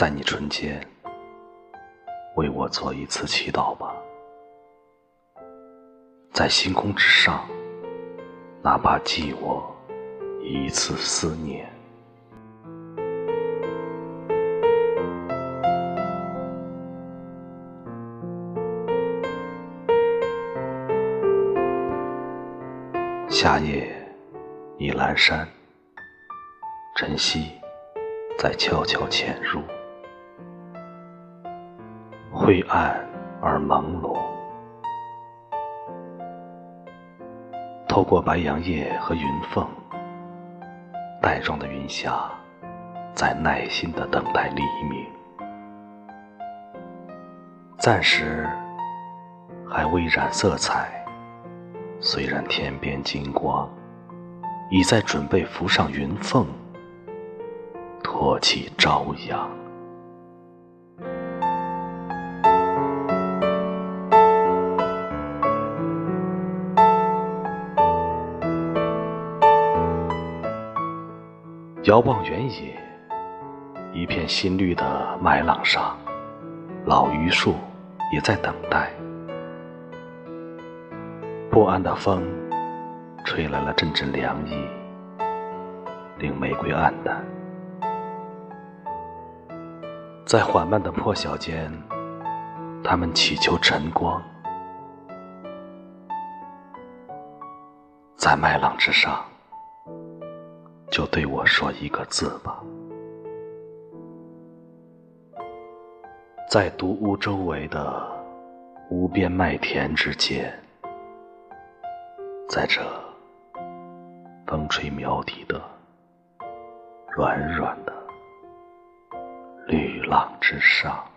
在你唇间，为我做一次祈祷吧。在星空之上，哪怕寄我一次思念。夏夜已阑珊，晨曦在悄悄潜入。灰暗而朦胧，透过白杨叶和云缝，带状的云霞在耐心的等待黎明。暂时还未染色彩，虽然天边金光已在准备浮上云缝，托起朝阳。遥望原野，一片新绿的麦浪上，老榆树也在等待。不安的风，吹来了阵阵凉意，令玫瑰黯淡。在缓慢的破晓间，他们祈求晨光，在麦浪之上。就对我说一个字吧，在独屋周围的无边麦田之间，在这风吹苗笛的软软的绿浪之上。